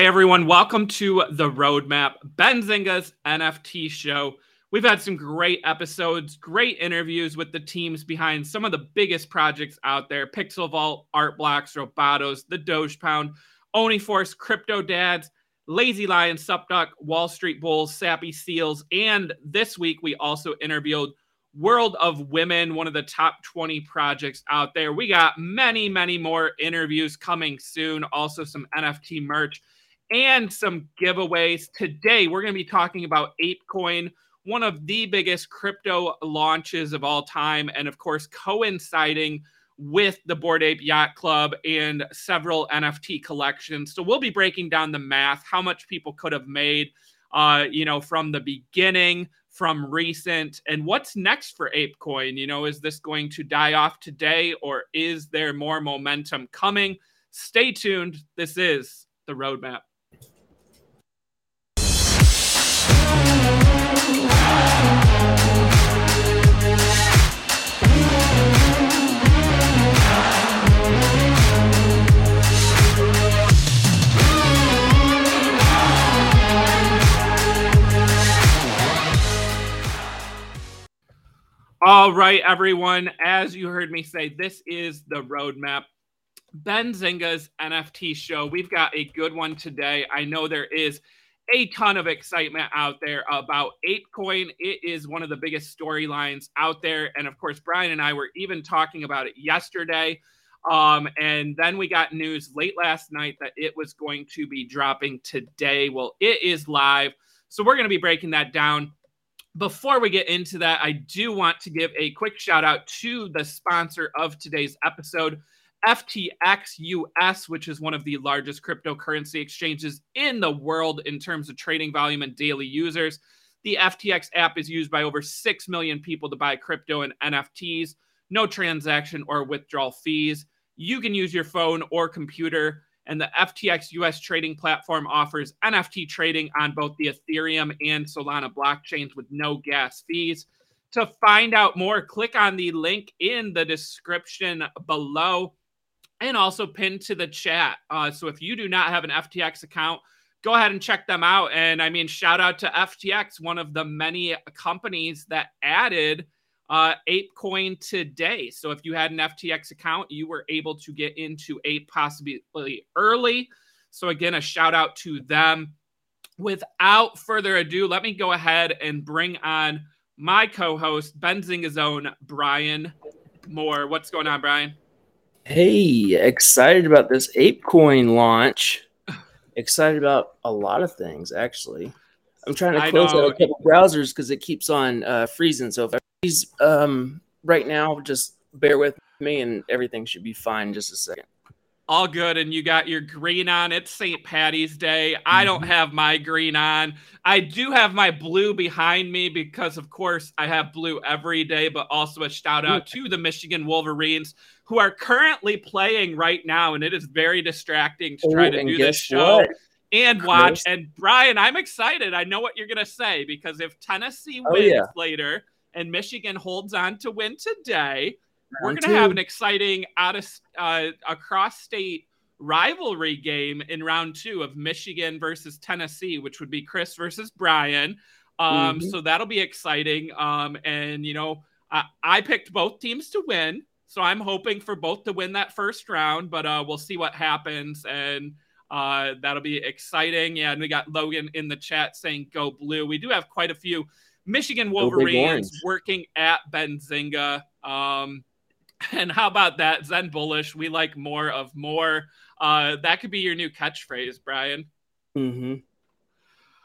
Hey everyone, welcome to the Roadmap, Benzinga's NFT show. We've had some great episodes, great interviews with the teams behind some of the biggest projects out there Pixel Vault, Art Blocks, Robotos, the Doge Pound, Oniforce, Crypto Dads, Lazy Lion, Supduck, Wall Street Bulls, Sappy Seals. And this week we also interviewed World of Women, one of the top 20 projects out there. We got many, many more interviews coming soon, also some NFT merch and some giveaways. Today, we're going to be talking about ApeCoin, one of the biggest crypto launches of all time, and of course, coinciding with the Bored Ape Yacht Club and several NFT collections. So we'll be breaking down the math, how much people could have made, uh, you know, from the beginning, from recent, and what's next for ApeCoin. You know, is this going to die off today, or is there more momentum coming? Stay tuned. This is the roadmap. All right, everyone. As you heard me say, this is the roadmap. Ben Benzinga's NFT show. We've got a good one today. I know there is a ton of excitement out there about ApeCoin. It is one of the biggest storylines out there. And of course, Brian and I were even talking about it yesterday. Um, and then we got news late last night that it was going to be dropping today. Well, it is live. So we're going to be breaking that down. Before we get into that, I do want to give a quick shout out to the sponsor of today's episode. FTX US, which is one of the largest cryptocurrency exchanges in the world in terms of trading volume and daily users. The FTX app is used by over 6 million people to buy crypto and NFTs, no transaction or withdrawal fees. You can use your phone or computer, and the FTX US trading platform offers NFT trading on both the Ethereum and Solana blockchains with no gas fees. To find out more, click on the link in the description below and also pinned to the chat. Uh, so if you do not have an FTX account, go ahead and check them out. And I mean, shout out to FTX, one of the many companies that added uh, ApeCoin today. So if you had an FTX account, you were able to get into Ape possibly early. So again, a shout out to them. Without further ado, let me go ahead and bring on my co-host, Benzinga's own Brian Moir. What's going on, Brian? Hey, excited about this ApeCoin launch. excited about a lot of things, actually. I'm trying to close out a couple browsers because it keeps on uh, freezing. So if I freeze um, right now, just bear with me and everything should be fine in just a second all good and you got your green on it's st patty's day i don't mm-hmm. have my green on i do have my blue behind me because of course i have blue every day but also a shout out to the michigan wolverines who are currently playing right now and it is very distracting to try to do this show what? And watch and brian i'm excited i know what you're going to say because if tennessee wins oh, yeah. later and michigan holds on to win today we're going to have an exciting out of uh, across state rivalry game in round two of Michigan versus Tennessee, which would be Chris versus Brian. Um, mm-hmm. So that'll be exciting. Um, and you know, I, I, picked both teams to win, so I'm hoping for both to win that first round. But uh, we'll see what happens, and uh, that'll be exciting. Yeah, and we got Logan in the chat saying "Go Blue." We do have quite a few Michigan Wolverines working at Benzinga. Um, and how about that? Zen bullish. We like more of more. Uh, that could be your new catchphrase, Brian. Mm-hmm.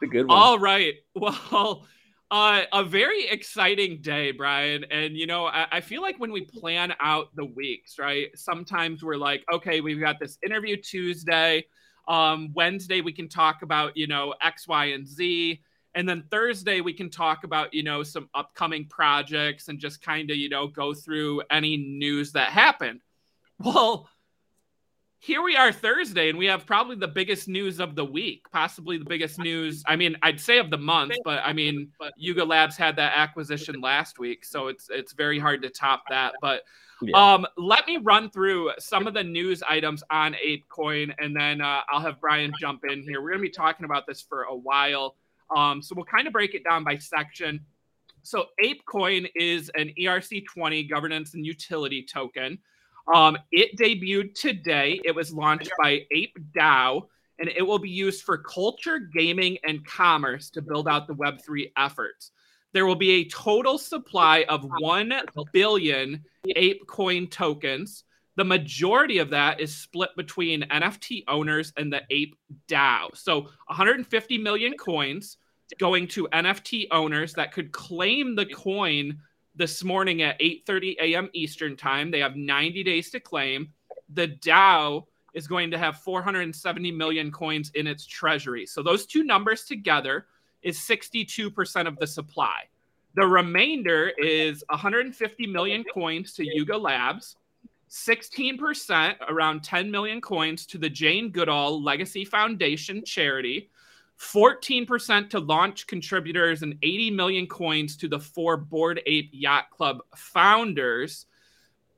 A good one. All right. Well, uh, a very exciting day, Brian. And you know, I, I feel like when we plan out the weeks, right? Sometimes we're like, okay, we've got this interview Tuesday. Um, Wednesday we can talk about, you know, X, Y, and Z. And then Thursday, we can talk about, you know, some upcoming projects and just kind of, you know, go through any news that happened. Well, here we are Thursday, and we have probably the biggest news of the week, possibly the biggest news. I mean, I'd say of the month, but I mean, Yuga Labs had that acquisition last week, so it's it's very hard to top that. But yeah. um, let me run through some of the news items on ApeCoin, and then uh, I'll have Brian jump in here. We're going to be talking about this for a while, um, so we'll kind of break it down by section. So ApeCoin is an ERC20 governance and utility token. Um, it debuted today. It was launched by Ape DAO, and it will be used for culture, gaming, and commerce to build out the Web3 efforts. There will be a total supply of 1 billion Ape coin tokens. The majority of that is split between NFT owners and the Ape DAO. So 150 million coins going to NFT owners that could claim the coin this morning at 8:30 a.m. Eastern time. They have 90 days to claim. The DAO is going to have 470 million coins in its treasury. So those two numbers together is 62% of the supply. The remainder is 150 million coins to Yuga Labs, 16%, around 10 million coins to the Jane Goodall Legacy Foundation charity, 14% to launch contributors and 80 million coins to the four Bored Ape Yacht Club founders.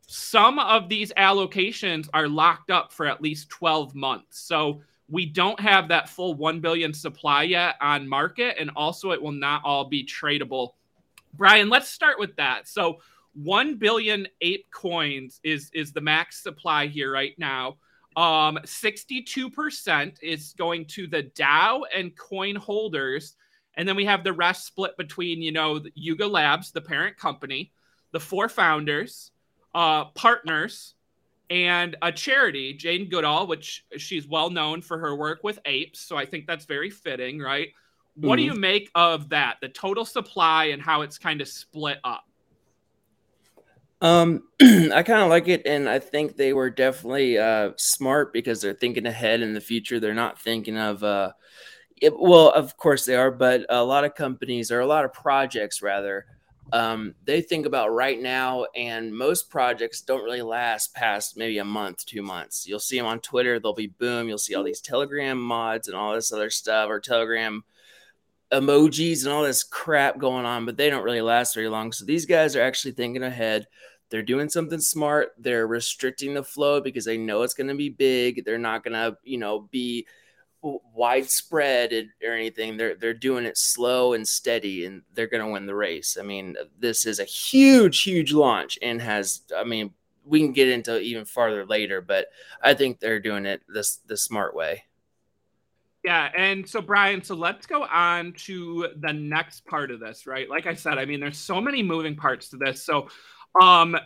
Some of these allocations are locked up for at least 12 months. So we don't have that full 1 billion supply yet on market. And also, it will not all be tradable. Brian, let's start with that. So, 1 billion ape coins is, is the max supply here right now. Um, 62% is going to the DAO and coin holders. And then we have the rest split between, you know, Yuga Labs, the parent company, the four founders, uh, partners, and a charity, Jane Goodall, which she's well known for her work with apes. So I think that's very fitting, right? What mm-hmm. do you make of that, the total supply and how it's kind of split up? Um, I kind of like it, and I think they were definitely uh, smart because they're thinking ahead in the future. They're not thinking of, uh, it, well, of course they are, but a lot of companies or a lot of projects rather, um, they think about right now, and most projects don't really last past maybe a month, two months. You'll see them on Twitter; they'll be boom. You'll see all these Telegram mods and all this other stuff, or Telegram emojis and all this crap going on, but they don't really last very long. So these guys are actually thinking ahead. They're doing something smart. They're restricting the flow because they know it's going to be big. They're not going to, you know, be widespread or anything. They're they're doing it slow and steady, and they're going to win the race. I mean, this is a huge, huge launch, and has. I mean, we can get into even farther later, but I think they're doing it this the smart way. Yeah, and so Brian, so let's go on to the next part of this, right? Like I said, I mean, there's so many moving parts to this. So, um,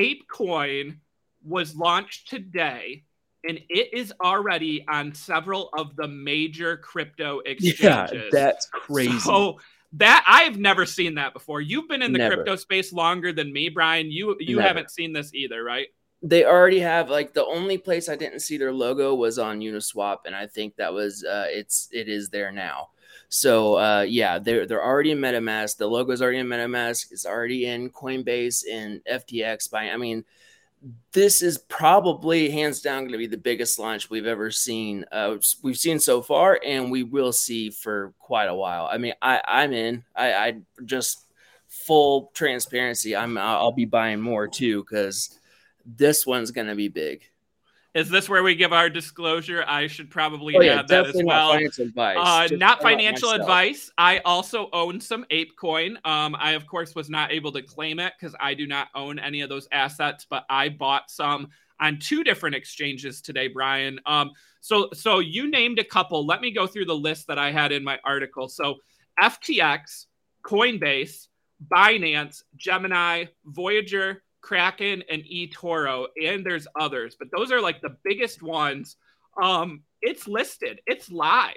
ApeCoin was launched today, and it is already on several of the major crypto exchanges. Yeah, that's crazy. So that I've never seen that before. You've been in the never. crypto space longer than me, Brian. You you never. haven't seen this either, right? They already have like the only place I didn't see their logo was on Uniswap, and I think that was uh, it's it is there now. So uh, yeah, they're they're already in MetaMask. The logo is already in MetaMask. It's already in Coinbase and FTX. By I mean, this is probably hands down going to be the biggest launch we've ever seen. Uh, we've seen so far, and we will see for quite a while. I mean, I I'm in. I, I just full transparency. I'm I'll be buying more too because this one's going to be big. Is this where we give our disclosure? I should probably oh, yeah, add that as well. Not financial advice. Uh, not financial advice. I also own some ApeCoin. Um, I of course was not able to claim it because I do not own any of those assets, but I bought some on two different exchanges today, Brian. Um, so so you named a couple. Let me go through the list that I had in my article. So FTX, Coinbase, Binance, Gemini, Voyager, Kraken, and eToro, and there's others, but those are like the biggest ones. Um, it's listed, it's live.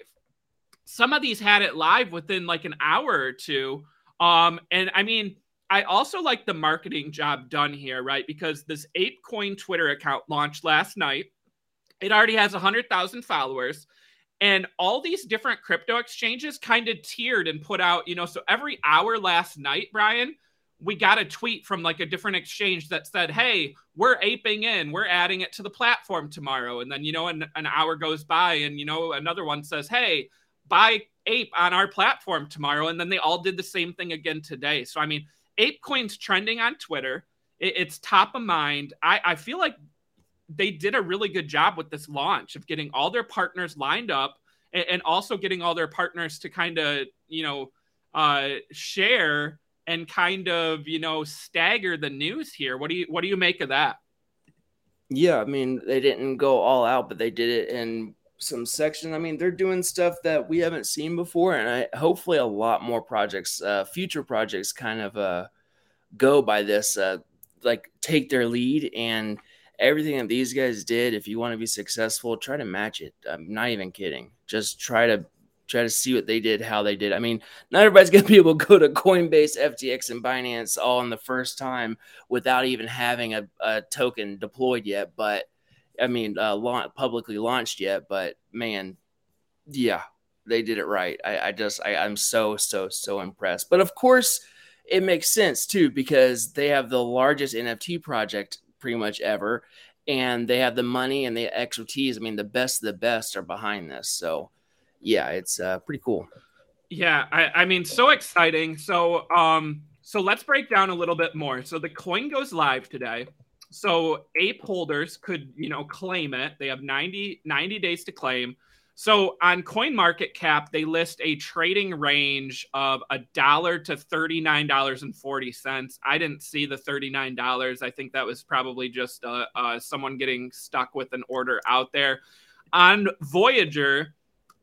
Some of these had it live within like an hour or two. Um, and I mean, I also like the marketing job done here, right? Because this ApeCoin Twitter account launched last night. It already has 100,000 followers. And all these different crypto exchanges kind of tiered and put out, you know, so every hour last night, Brian, we got a tweet from like a different exchange that said, Hey, we're aping in, we're adding it to the platform tomorrow. And then, you know, an, an hour goes by and, you know, another one says, Hey, buy ape on our platform tomorrow. And then they all did the same thing again today. So, I mean, ApeCoin's trending on Twitter. It, it's top of mind. I, I feel like they did a really good job with this launch of getting all their partners lined up and, and also getting all their partners to kind of, you know, uh, share and kind of you know stagger the news here. What do you what do you make of that? Yeah, I mean they didn't go all out, but they did it in some section. I mean they're doing stuff that we haven't seen before, and I hopefully a lot more projects, uh, future projects, kind of uh, go by this, uh, like take their lead and everything that these guys did. If you want to be successful, try to match it. I'm not even kidding. Just try to try to see what they did, how they did. I mean, not everybody's going to be able to go to Coinbase, FTX, and Binance all in the first time without even having a, a token deployed yet. But I mean, uh, publicly launched yet. But man, yeah, they did it right. I, I just, I, I'm so, so, so impressed. But of course, it makes sense too because they have the largest NFT project pretty much ever. And they have the money and the expertise. I mean, the best of the best are behind this. So, yeah, it's uh, pretty cool. Yeah, I, I mean, so exciting. So, um, so let's break down a little bit more. So the coin goes live today. So ape holders could, you know, claim it. They have 90, 90 days to claim. So on Coin Market Cap, they list a trading range of a dollar to thirty nine dollars and forty cents. I didn't see the thirty nine dollars. I think that was probably just uh, uh, someone getting stuck with an order out there. On Voyager,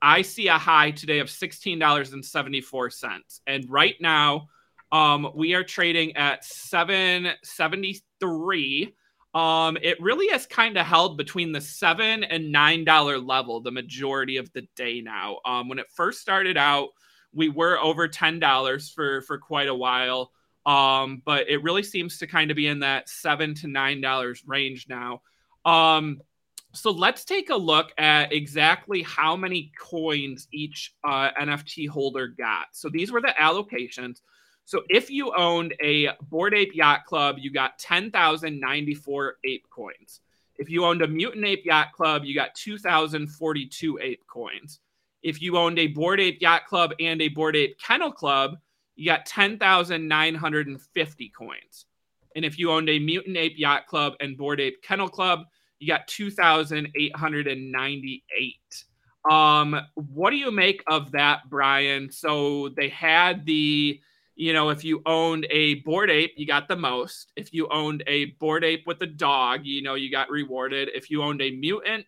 I see a high today of $16.74. And right now, um, we are trading at 773. Um, it really has kind of held between the seven and nine dollar level the majority of the day now. Um, when it first started out, we were over ten dollars for for quite a while. Um, but it really seems to kind of be in that seven to nine dollars range now. Um, so let's take a look at exactly how many coins each uh, NFT holder got. So these were the allocations. So if you owned a Bored Ape Yacht Club, you got 10,094 ape coins. If you owned a Mutant Ape Yacht Club, you got 2,042 ape coins. If you owned a Bored Ape Yacht Club and a Bored Ape Kennel Club, you got 10,950 coins. And if you owned a Mutant Ape Yacht Club and Bored Ape Kennel Club, you got 2,898. Um, what do you make of that, Brian? So they had the, you know, if you owned a bored Ape, you got the most. If you owned a bored Ape with a dog, you know, you got rewarded. If you owned a mutant,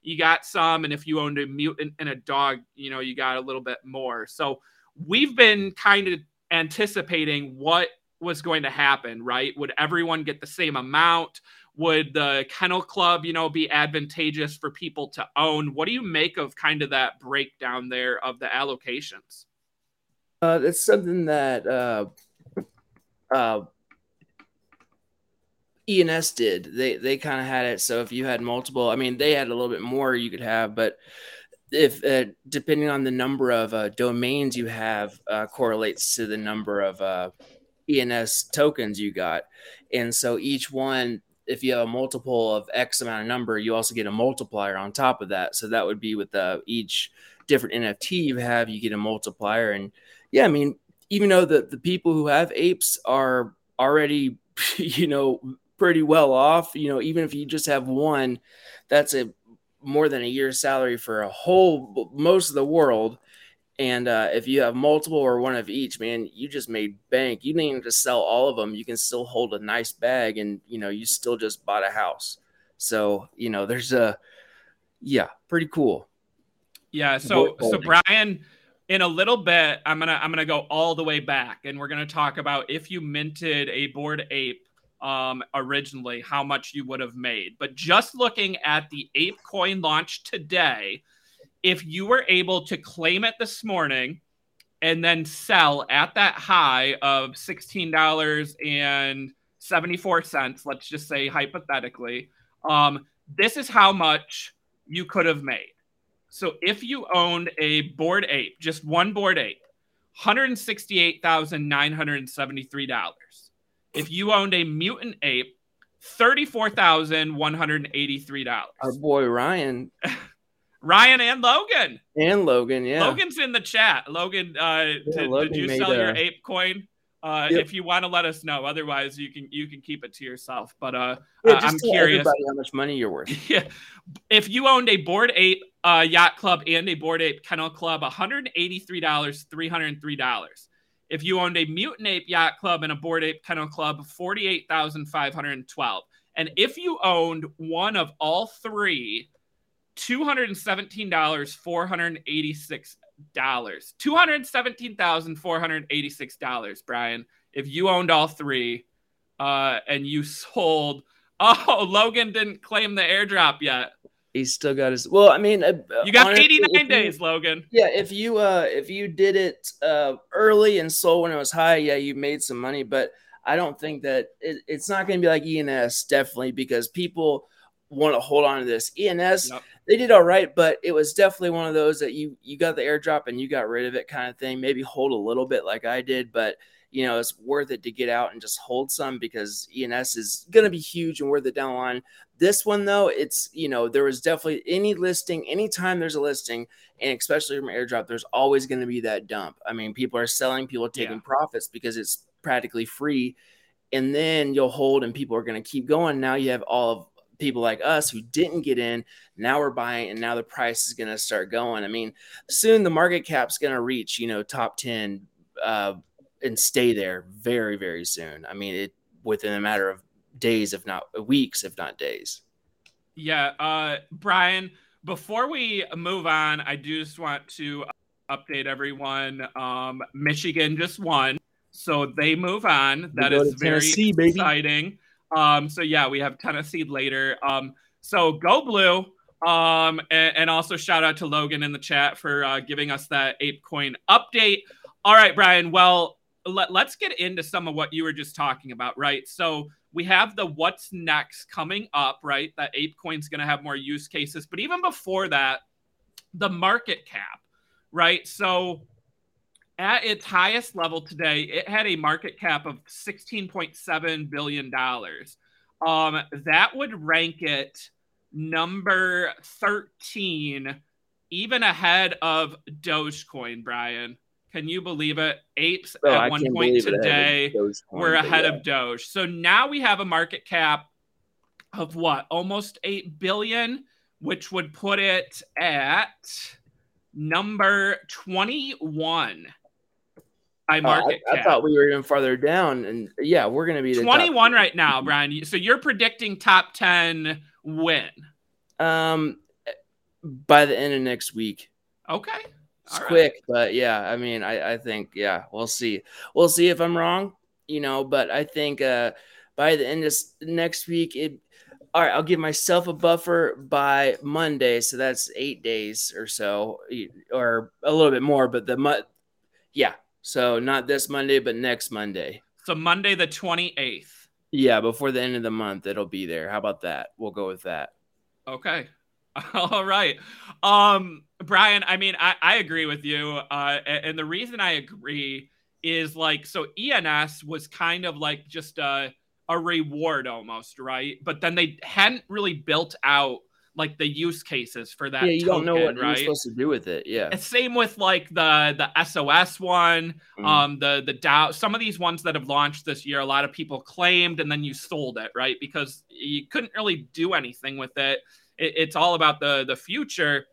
you got some. And if you owned a mutant and a dog, you know, you got a little bit more. So we've been kind of anticipating what was going to happen, right? Would everyone get the same amount? Would the kennel club you know be advantageous for people to own? What do you make of kind of that breakdown there of the allocations? Uh it's something that uh uh ens did. They they kind of had it. So if you had multiple i mean they had a little bit more you could have but if uh, depending on the number of uh, domains you have uh, correlates to the number of uh, ens tokens you got. And so each one if you have a multiple of X amount of number, you also get a multiplier on top of that. So that would be with the, each different NFT you have, you get a multiplier. And yeah, I mean, even though the, the people who have apes are already, you know, pretty well off, you know, even if you just have one, that's a more than a year's salary for a whole most of the world. And uh, if you have multiple or one of each, man, you just made bank. You didn't even to sell all of them. You can still hold a nice bag, and you know you still just bought a house. So you know there's a yeah, pretty cool. Yeah. So so Brian, in a little bit, I'm gonna I'm gonna go all the way back, and we're gonna talk about if you minted a bored Ape um, originally, how much you would have made. But just looking at the Ape Coin launch today if you were able to claim it this morning and then sell at that high of $16.74, let's just say hypothetically, um, this is how much you could have made. So if you owned a bored Ape, just one bored Ape, $168,973. If you owned a mutant ape, thirty-four thousand one hundred eighty-three dollars. Our boy Ryan. Ryan and Logan. And Logan, yeah. Logan's in the chat. Logan, uh, yeah, did, Logan did, you sell your ape coin? Uh, yep. If you want to let us know, otherwise you can you can keep it to yourself. But uh, yeah, uh, I'm curious how much money you're worth. yeah, if you owned a bored Ape uh, yacht club and a bored Ape kennel club, 183 dollars, 303 dollars. If you owned a mutant ape yacht club and a bored Ape kennel club, 48,512. And if you owned one of all three, $217, $486. $217,486, Brian. If you owned all three uh, and you sold. Oh, Logan didn't claim the airdrop yet. He's still got his. Well, I mean, uh, you got honestly, 89 days, Logan. Yeah, if you uh if you did it uh early and sold when it was high, yeah, you made some money. But I don't think that it, it's not going to be like ENS, definitely, because people want to hold on to this. ENS, yep. They did all right, but it was definitely one of those that you you got the airdrop and you got rid of it kind of thing. Maybe hold a little bit like I did, but you know it's worth it to get out and just hold some because ENS is going to be huge and worth it down the line. This one though, it's you know there was definitely any listing, anytime there's a listing, and especially from airdrop, there's always going to be that dump. I mean, people are selling, people are taking yeah. profits because it's practically free and then you'll hold and people are going to keep going now you have all of people like us who didn't get in now we're buying and now the price is going to start going. I mean soon the market cap's going to reach you know top 10 uh, and stay there very very soon. I mean it within a matter of days if not weeks if not days. Yeah uh brian before we move on i do just want to update everyone um michigan just won so they move on. That is very exciting baby. Um, so yeah, we have Tennessee later. Um, so go blue. Um, and, and, also shout out to Logan in the chat for uh, giving us that ape coin update. All right, Brian. Well, let, let's get into some of what you were just talking about, right? So we have the what's next coming up, right? That ape coin's going to have more use cases, but even before that, the market cap, right? So at its highest level today, it had a market cap of $16.7 billion. Um, that would rank it number 13, even ahead of Dogecoin, Brian. Can you believe it? Apes oh, at I one point today were ahead yeah. of Doge. So now we have a market cap of what? Almost 8 billion, which would put it at number 21 I market oh, I, I, thought we were even farther down, and yeah, we're going to be 21 right now, Brian. So you're predicting top 10 win? Um, by the end of next week. Okay. It's quick, but yeah, I mean, I, I think yeah, we'll see. We'll see if I'm wrong, you know, but I think uh by the end of next week, it all right, I'll give myself a buffer by Monday, so that's eight days or so, or a little bit more. But the month, yeah, so not this Monday, but next Monday. So Monday the 28th. Yeah, before the end of the month, it'll be there. How about that? We'll go with that. Okay. All right. Um, Brian, I mean, I, I agree with you. Uh, and the reason I agree is like, so ENS was kind of like just a, a reward almost, right? But then they hadn't really built out like the use cases for that. Yeah, you token, don't know what right? you're supposed to do with it. Yeah. Same with like the the SOS one, mm-hmm. um, the the DAO. Some of these ones that have launched this year, a lot of people claimed, and then you sold it, right? Because you couldn't really do anything with it. it it's all about the the future.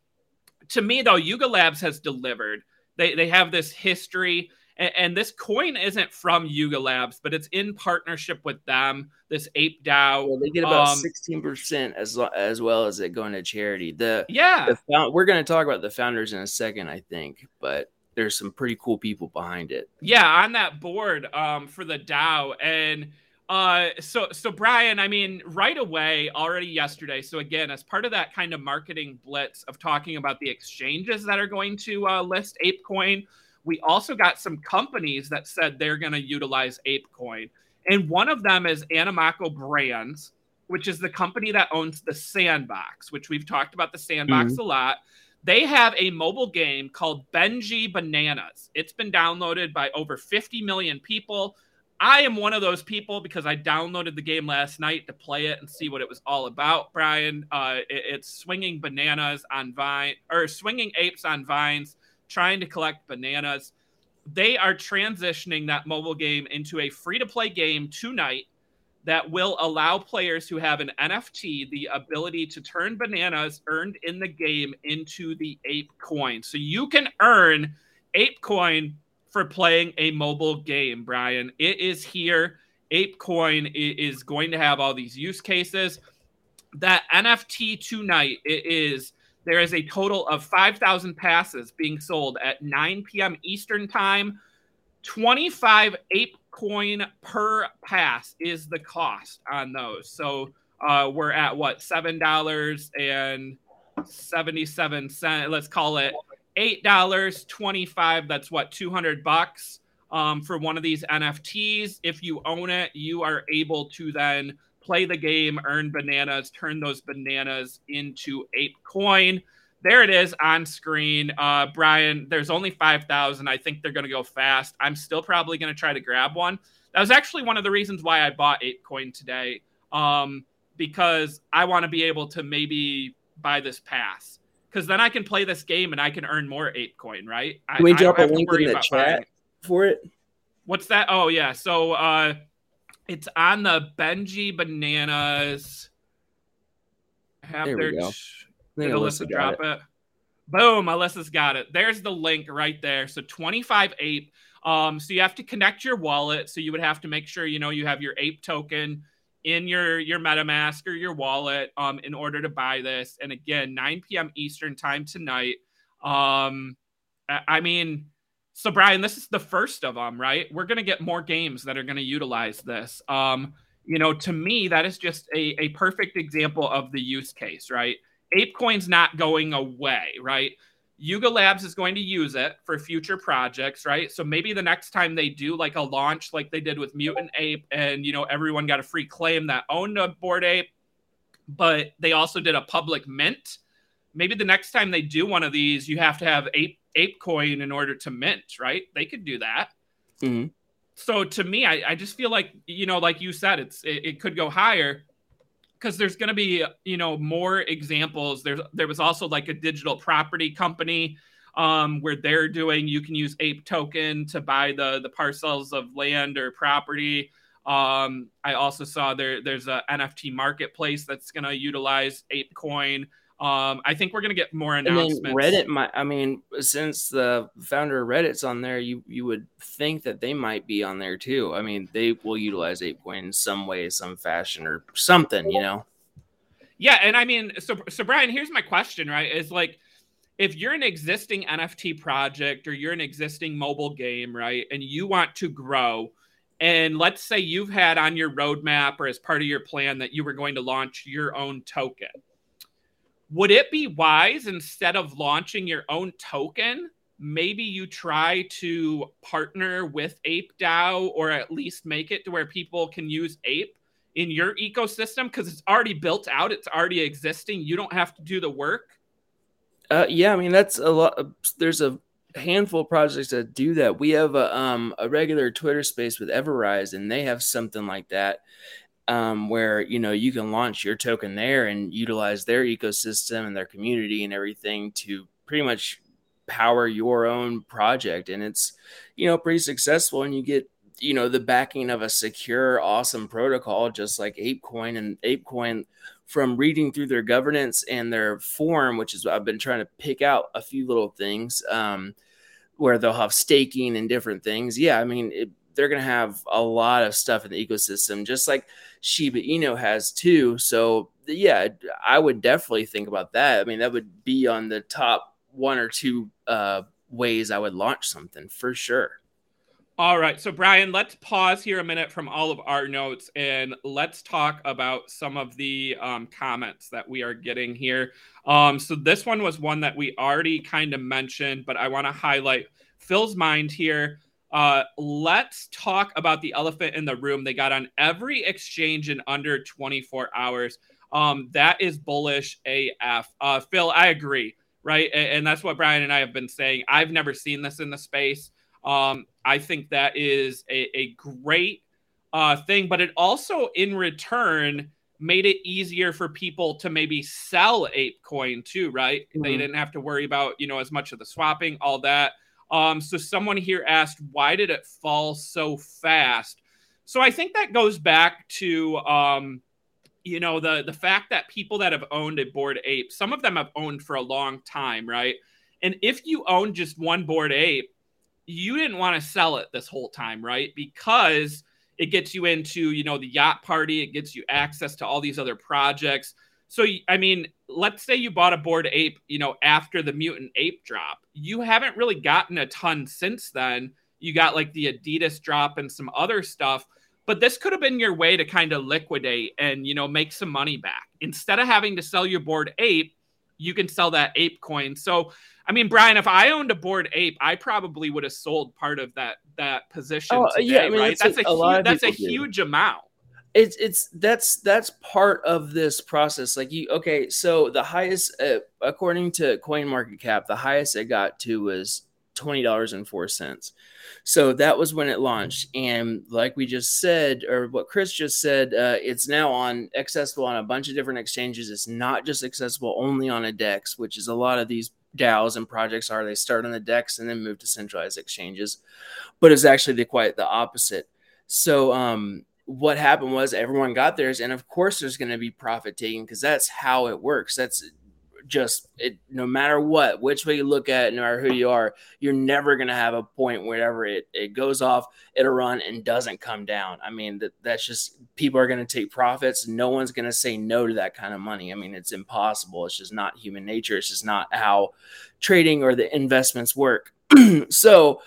To me, though, Yuga Labs has delivered. They they have this history and, and, this coin isn't from Yuga Labs, but it's in partnership with them. This Ape DAO. Well, they get about um, sixteen um, percent as as well as it going to charity. The yeah, the, we're going to talk about the founders in a second, I think, but there's some pretty cool people behind it. Yeah, on that board um, for the DAO and. Uh, so so Brian, I mean, right away, already yesterday. So again, as part of that kind of marketing blitz of talking about the exchanges that are going to uh, list ApeCoin, we also got some companies that said they're going to utilize ApeCoin. And one of them is Animoca Brands, which is the company that owns the Sandbox, which we've talked about the Sandbox mm-hmm. a lot. They have a mobile game called Benji Bananas. It's been downloaded by over 50 million people. I am one of those people because I downloaded the game last night to play it and see what it was all about. Brian, uh, it, it's swinging bananas on vine or swinging apes on vines, trying to collect bananas. They are transitioning that mobile game into a free to play game tonight that will allow players who have an NFT the ability to turn bananas earned in the game into the ape coin. So you can earn ape coin for playing a mobile game, Brian. It is here. ApeCoin is going to have all these use cases. That NFT tonight it is there is a total of 5,000 passes being sold at 9 p.m. Eastern Time. 25 ape coin per pass is the cost on those. So uh, we're at what seven dollars and seventy-seven cent. Let's call it eight dollars twenty five. That's what two hundred bucks um, for one of these NFTs. If you own it, you are able to then play the game, earn bananas, turn those bananas into ape coin. There it is on screen. Uh, Brian, there's only 5,000. I think they're going to go fast. I'm still probably going to try to grab one. That was actually one of the reasons why I bought ApeCoin today, um, because I want to be able to maybe buy this pass because then I can play this game and I can earn more ApeCoin, right? Can we I, drop a link in the chat for it? What's that? Oh yeah, so uh, it's on the Benji Bananas. Have there we go. Did Alyssa, Alyssa drop it. it? Boom, Alyssa's got it. There's the link right there. So 25 ape. Um, so you have to connect your wallet. So you would have to make sure you know you have your ape token in your your MetaMask or your wallet um, in order to buy this. And again, 9 p.m. Eastern time tonight. Um, I mean, so Brian, this is the first of them, right? We're gonna get more games that are gonna utilize this. Um, you know, to me, that is just a, a perfect example of the use case, right? ApeCoin's not going away, right? Yuga Labs is going to use it for future projects, right? So maybe the next time they do like a launch like they did with Mutant Ape and you know everyone got a free claim that owned a bored Ape, but they also did a public mint. Maybe the next time they do one of these, you have to have Ape Ape Coin in order to mint, right? They could do that. Mm-hmm. So to me, I, I just feel like you know, like you said, it's it, it could go higher because there's going to be you know more examples there's there was also like a digital property company um, where they're doing you can use ape token to buy the the parcels of land or property um, i also saw there there's a nft marketplace that's going to utilize apecoin um, I think we're gonna get more announcements. And Reddit might. I mean, since the founder of Reddit's on there, you you would think that they might be on there too. I mean, they will utilize ApeCoin in some way, some fashion, or something. You know. Yeah, and I mean, so so Brian, here's my question. Right, is like if you're an existing NFT project or you're an existing mobile game, right, and you want to grow, and let's say you've had on your roadmap or as part of your plan that you were going to launch your own token would it be wise instead of launching your own token maybe you try to partner with ape dao or at least make it to where people can use ape in your ecosystem? Because it's already built out it's already existing you don't have to do the work? Uh, yeah i mean that's a lot there's a handful of projects that do that. We have a, um, a regular twitter space with everrise and they have something like that um, where you know you can launch your token there and utilize their ecosystem and their community and everything to pretty much power your own project. And it's you know pretty successful and you get you know the backing of a secure awesome protocol just like apecoin and apecoin from reading through their governance and their form which is what i've been trying to pick out a few little things um, where they'll have staking and different things. Yeah i mean it, they're going to have a lot of stuff in the ecosystem, just like Shiba Inu has too. So yeah, I would definitely think about that. I mean, that would be on the top one or two uh, ways I would launch something for sure. All right. So, Brian, let's pause here a minute from all of our notes and let's talk about some of the um, comments that we are getting here. Um, so, this one was one that we already kind of mentioned, but I want to highlight Phil's mind here. Uh, let's talk about the elephant in the room. They got on every exchange in under 24 hours. Um, that is bullish AF. Uh, Phil, I agree, right? And, and, that's what Brian and I have been saying. I've never seen this in the space. Um, I think that is a, a great uh, thing, but it also, in return, made it easier for people to maybe sell ApeCoin too, right? Mm-hmm. They didn't have to worry about, you know, as much of the swapping, all that. Um, so someone here asked, why did it fall so fast? So I think that goes back to um, you know, the the fact that people that have owned a bored ape, some of them have owned for a long time, right? And if you own just one bored ape, you didn't want to sell it this whole time, right? Because it gets you into, you know, the yacht party, it gets you access to all these other projects. So, I mean, let's say you bought a bored ape, you know, after the mutant ape drop. You haven't really gotten a ton since then. You got like the Adidas drop and some other stuff, but this could have been your way to kind of liquidate and, you know, make some money back. Instead of having to sell your bored ape, you can sell that ape coin. So, I mean, Brian, if I owned a bored ape, I probably would have sold part of that that position. Oh, today, yeah, I mean, right? That's, that's a, a huge, that's a huge amount it's it's that's that's part of this process like you okay so the highest uh, according to coin market cap the highest it got to was $20.04 so that was when it launched and like we just said or what chris just said uh, it's now on accessible on a bunch of different exchanges. It's not just accessible only on a dex which is a lot of these DAOs and projects are. They start on the DEX and then move to centralized exchanges, but it's actually the quite the opposite. So um, what happened was everyone got theirs, and of course there's going to be profit taking because that's how it works. That's just it. No matter what, which way you look at, it, no matter who you are, you're never going to have a point wherever it it goes off, it'll run and doesn't come down. I mean that that's just people are going to take profits. No one's going to say no to that kind of money. I mean it's impossible. It's just not human nature. It's just not how trading or the investments work. so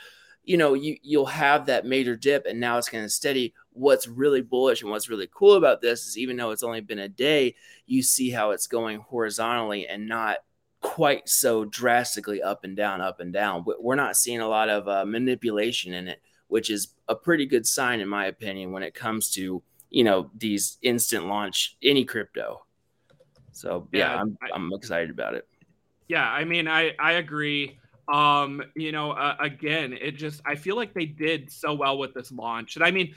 you know you you'll have that major dip and now it's going to steady what's really bullish and what's really cool about this is even though it's only been a day you see how it's going horizontally and not quite so drastically up and down up and down. We're not seeing a lot of uh, manipulation in it which is a pretty good sign in my opinion when it comes to you know these instant launch any crypto. So yeah, yeah I'm, I, I'm excited about it. Yeah i mean i i agree. Um, you know, uh, again, it just I feel like they did so well with this launch. And I mean,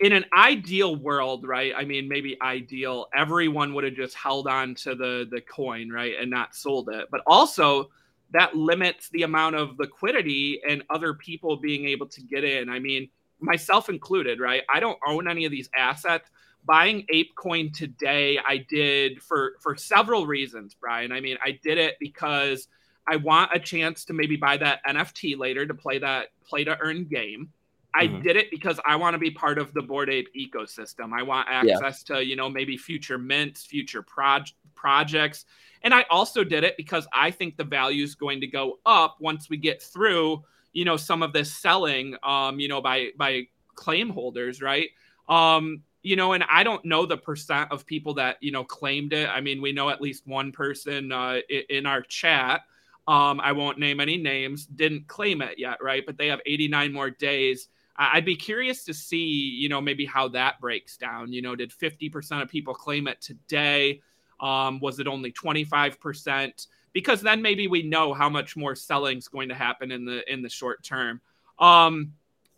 in an ideal world, right? I mean, maybe ideal, everyone would have just held on to the the coin, right, and not sold it. But also, that limits the amount of liquidity and other people being able to get in. I mean, myself included, right? I don't own any of these assets. Buying ApeCoin today, I did for for several reasons, Brian. I mean, I did it because I want a chance to maybe buy that NFT later to play that play to earn game. I mm-hmm. did it because I want to be part of the Bored Ape ecosystem. I want access yeah. to, you know, maybe future mints, future proj- projects. And I also did it because I think the value is going to go up once we get through, you know, some of this selling, um, you know, by by claim holders, right? Um, you know, and I don't know the percent of people that you know claimed it. I mean, we know at least one person uh, in our chat um, I won't name any names, didn't claim it yet, right? But they have 89 more days. I'd be curious to see, you know, maybe how that breaks down. You know, did 50% of people claim it today? Um, was it only 25%? Because then maybe we know how much more selling is going to happen in the in the short term. Um,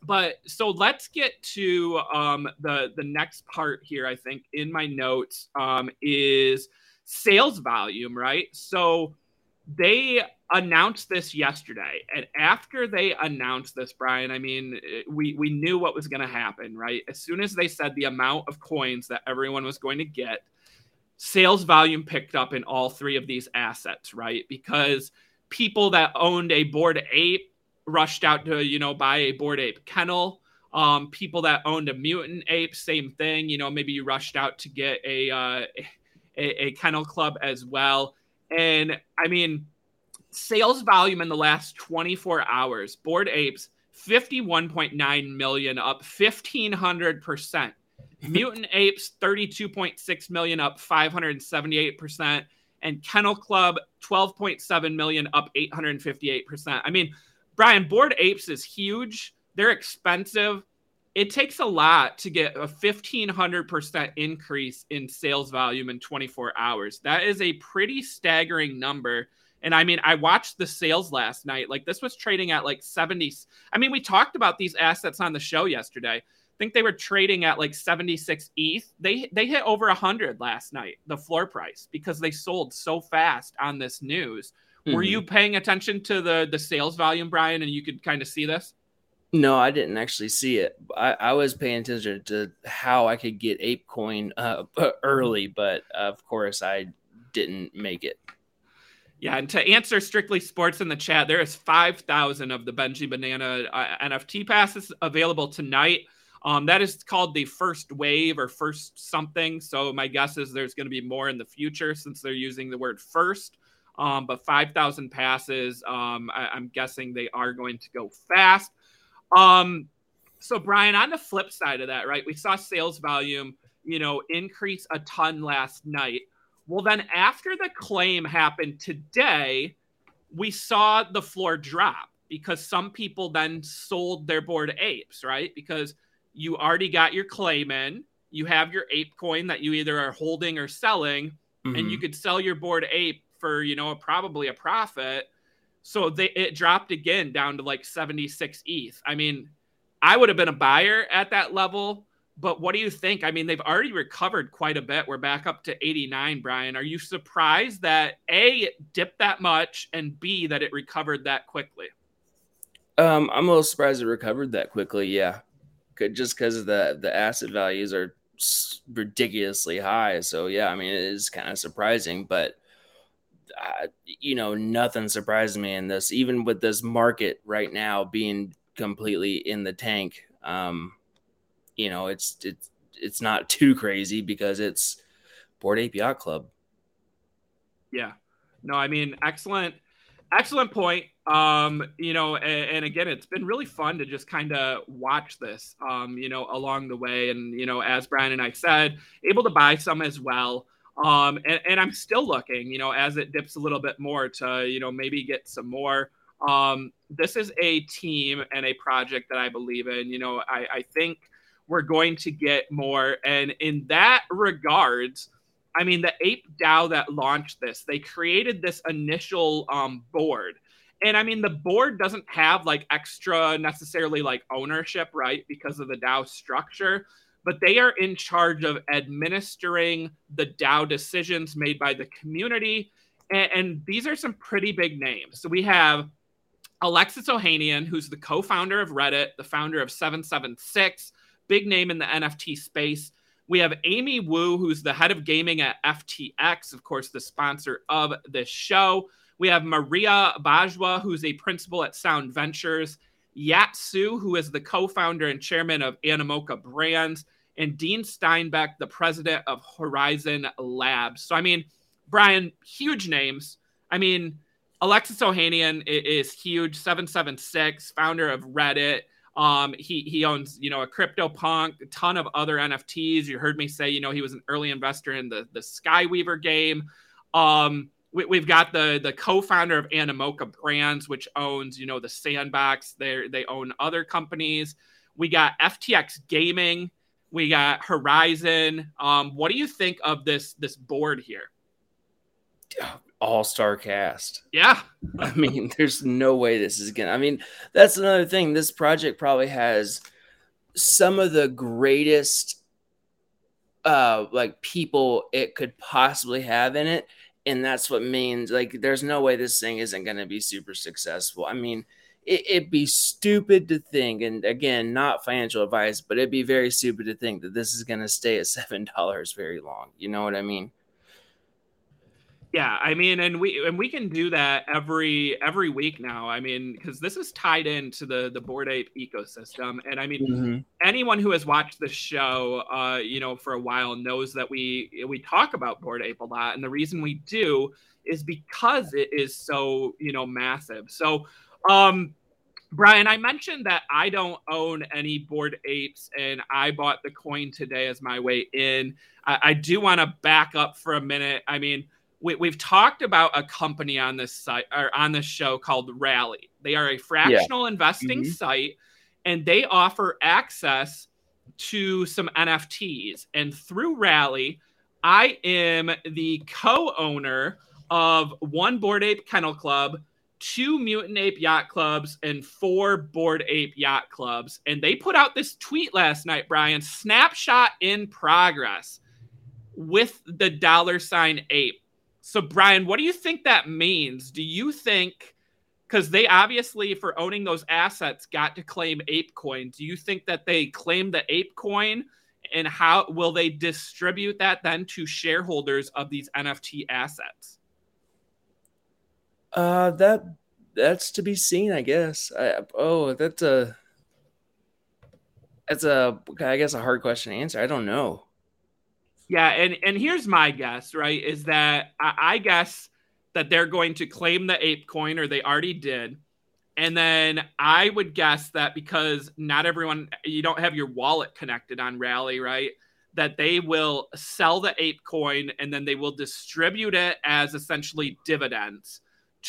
but so let's get to um, the the next part here. I think in my notes um, is sales volume, right? So they announced this yesterday and after they announced this brian i mean we we knew what was going to happen right? As soon as they said the amount of coins that everyone was going to get sales volume picked up in all three of these assets right? Because people that owned a bored ape rushed out to you know buy a bored ape kennel. Um, people that owned a mutant ape same thing you know maybe you rushed out to get a uh, a, a kennel club as well and I mean, sales volume in the last 24 hours, Bored Apes, 51.9 million, up 1500%. Mutant Apes, 32.6 million, up 578%. And Kennel Club, 12.7 million, up 858%. I mean, Brian, Bored Apes is huge. They're expensive it takes a lot to get a 1500% increase in sales volume in 24 hours. That is a pretty staggering number. And I mean, I watched the sales last night. Like this was trading at like 70. I mean, we talked about these assets on the show yesterday. I think they were trading at like 76 ETH. They they hit over 100 last night, the floor price, because they sold so fast on this news. Mm-hmm. Were you paying attention to the the sales volume, Brian, and you could kind of see this? No, I didn't actually see it. I, I was paying attention to how I could get ApeCoin uh, early, but of course I didn't make it. Yeah, and to answer strictly sports in the chat, there is 5,000 of the Benji Banana uh, NFT passes available tonight. Um, that is called the first wave or first something. So my guess is there's going to be more in the future since they're using the word first. Um, but 5,000 passes, um, I, am guessing they are going to go fast. Um, so Brian, on the flip side of that, right, we saw sales volume, you know, increase a ton last night. Well, then after the claim happened today, we saw the floor drop because some people then sold their bored apes, right? Because you already got your claim in, you have your ape coin that you either are holding or selling, mm-hmm. and you could sell your bored ape for, you know, probably a profit. So they, it dropped again down to like 76 ETH. I mean, I would have been a buyer at that level but what do you think? I mean, they've already recovered quite a bit. We're back up to 89, Brian. Are you surprised that A, it dipped that much, and B, that it recovered that quickly? Um, I'm a little surprised it recovered that quickly, yeah. Just because the, the asset values are ridiculously high. So, yeah, I mean, it is kind of surprising, but. You know, nothing surprises me in this, even with this market right now being completely in the tank. Um, you know, it's it's it's not too crazy because it's Bored Yacht Club. Yeah. No, I mean, excellent, excellent point. Um, you know, and, and again, it's been really fun to just kind of watch this, um, you know, along the way. And, you know, as Brian and I said, able to buy some as well. Um, and, and I'm still looking, you know, as it dips a little bit more to, you know, maybe get some more. Um, this is a team and a project that I believe in. You know, I, I think we're going to get more. And in that regards, I mean, the Ape DAO that launched this, they created this initial um, board. And I mean, the board doesn't have like extra necessarily like ownership, right? Because of the DAO structure, but they are in charge of administering the DAO decisions made by the community. And, and these are some pretty big names. So we have Alexis Ohanian, who's the co founder of Reddit, the founder of 776 big name in the NFT space. We have Amy Wu, who's the head of gaming at FTX, of course, the sponsor of this show. We have Maaria Bajwa, who's a principal at Sound Ventures. Yat Siu, who is the co founder and chairman of Animoca Brands. And Dean Steinbeck, the president of Horizon Labs. So, I mean, Brian, huge names. I mean, Alexis Ohanian is huge, 776, founder of Reddit. Um, he he owns you know a CryptoPunk, a ton of other NFTs. You heard me say you know he was an early investor in the the Skyweaver game. Um, we, have got the the co-founder of Animoca Brands, which owns you know the Sandbox. They they own other companies. We got FTX Gaming. We got Horizon. Um, what do you think of this this board here? all star cast. Yeah. I mean, there's no way this is gonna. I mean, that's another thing. This project probably has some of the greatest uh like people it could possibly have in it and that's what means like there's no way this thing isn't going to be super successful. I mean it, would be stupid to think and again not financial advice but it'd be very stupid to think that this is going to stay at seven dollars very long you know what i mean yeah, I mean, and we and we can do that every every week now. I mean, because this is tied into the the bored ape ecosystem, and I mean, mm-hmm. anyone who has watched the show, uh, you know, for a while knows that we we talk about bored ape a lot, and the reason we do is because it is so you know massive. So, um, Brian, I mentioned that I don't own any bored apes, and I bought the coin today as my way in. I, I do want to back up for a minute. I mean we, have talked about a company on this site or on this show called Rally. They are a fractional yeah. investing mm-hmm. site and they offer access to some NFTs. And through Rally, I am the co owner of one Bored Ape Kennel Club, two Mutant Ape Yacht Clubs and four Bored Ape Yacht Clubs. And they put out this tweet last night, Brian snapshot in progress with the dollar sign ape. So, Brian, what do you think that means? Do you think, because they obviously, for owning those assets, got to claim ape coin, do you think that they claim the ape coin? And how will they distribute that then to shareholders of these NFT assets? Uh, that that's to be seen, I guess. I, oh, that's a that's a I guess a hard question to answer. I don't know. Yeah, and and here's my guess, right? Is that I, I guess that they're going to claim the ape coin, or they already did. And then I would guess that because not everyone, you don't have your wallet connected on Rally, right? That they will sell the ape coin and then they will distribute it as essentially dividends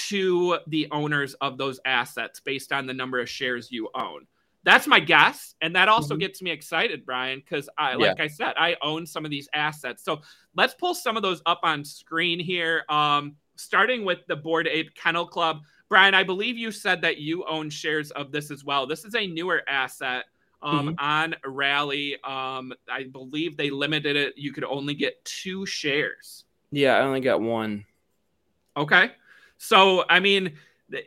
to the owners of those assets based on the number of shares you own. That's my guess. And that also mm-hmm. gets me excited, Brian, because I like yeah. I said, I own some of these assets. So let's pull some of those up on screen here. Um, starting with the bored Ape Kennel Club. Brian, I believe you said that you own shares of this as well. This is a newer asset um, mm-hmm. on Rally. Um, I believe they limited it. You could only get two shares. Yeah, I only got one. Okay. So, I mean,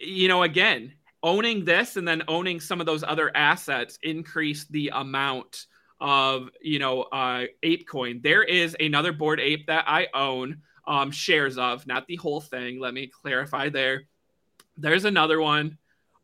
you know, again, owning this and then owning some of those other assets increase the amount of, you know, uh, ape coin. There is another bored Ape that I own um, shares of, not the whole thing. Let me clarify there. There's another one.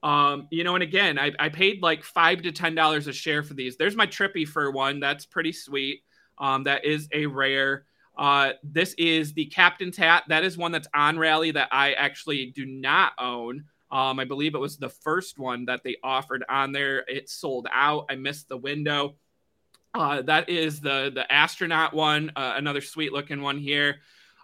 Um, you know, and again, I, I paid like five to ten dollars a share for these. There's my Trippy for one. That's pretty sweet. Um, that is a rare. Uh, this is the Captain's Hat. That is one that's on Rally that I actually do not own. Um, I believe it was the first one that they offered on there. It sold out. I missed the window. Uh, that is the the astronaut one, uh, another sweet looking one here.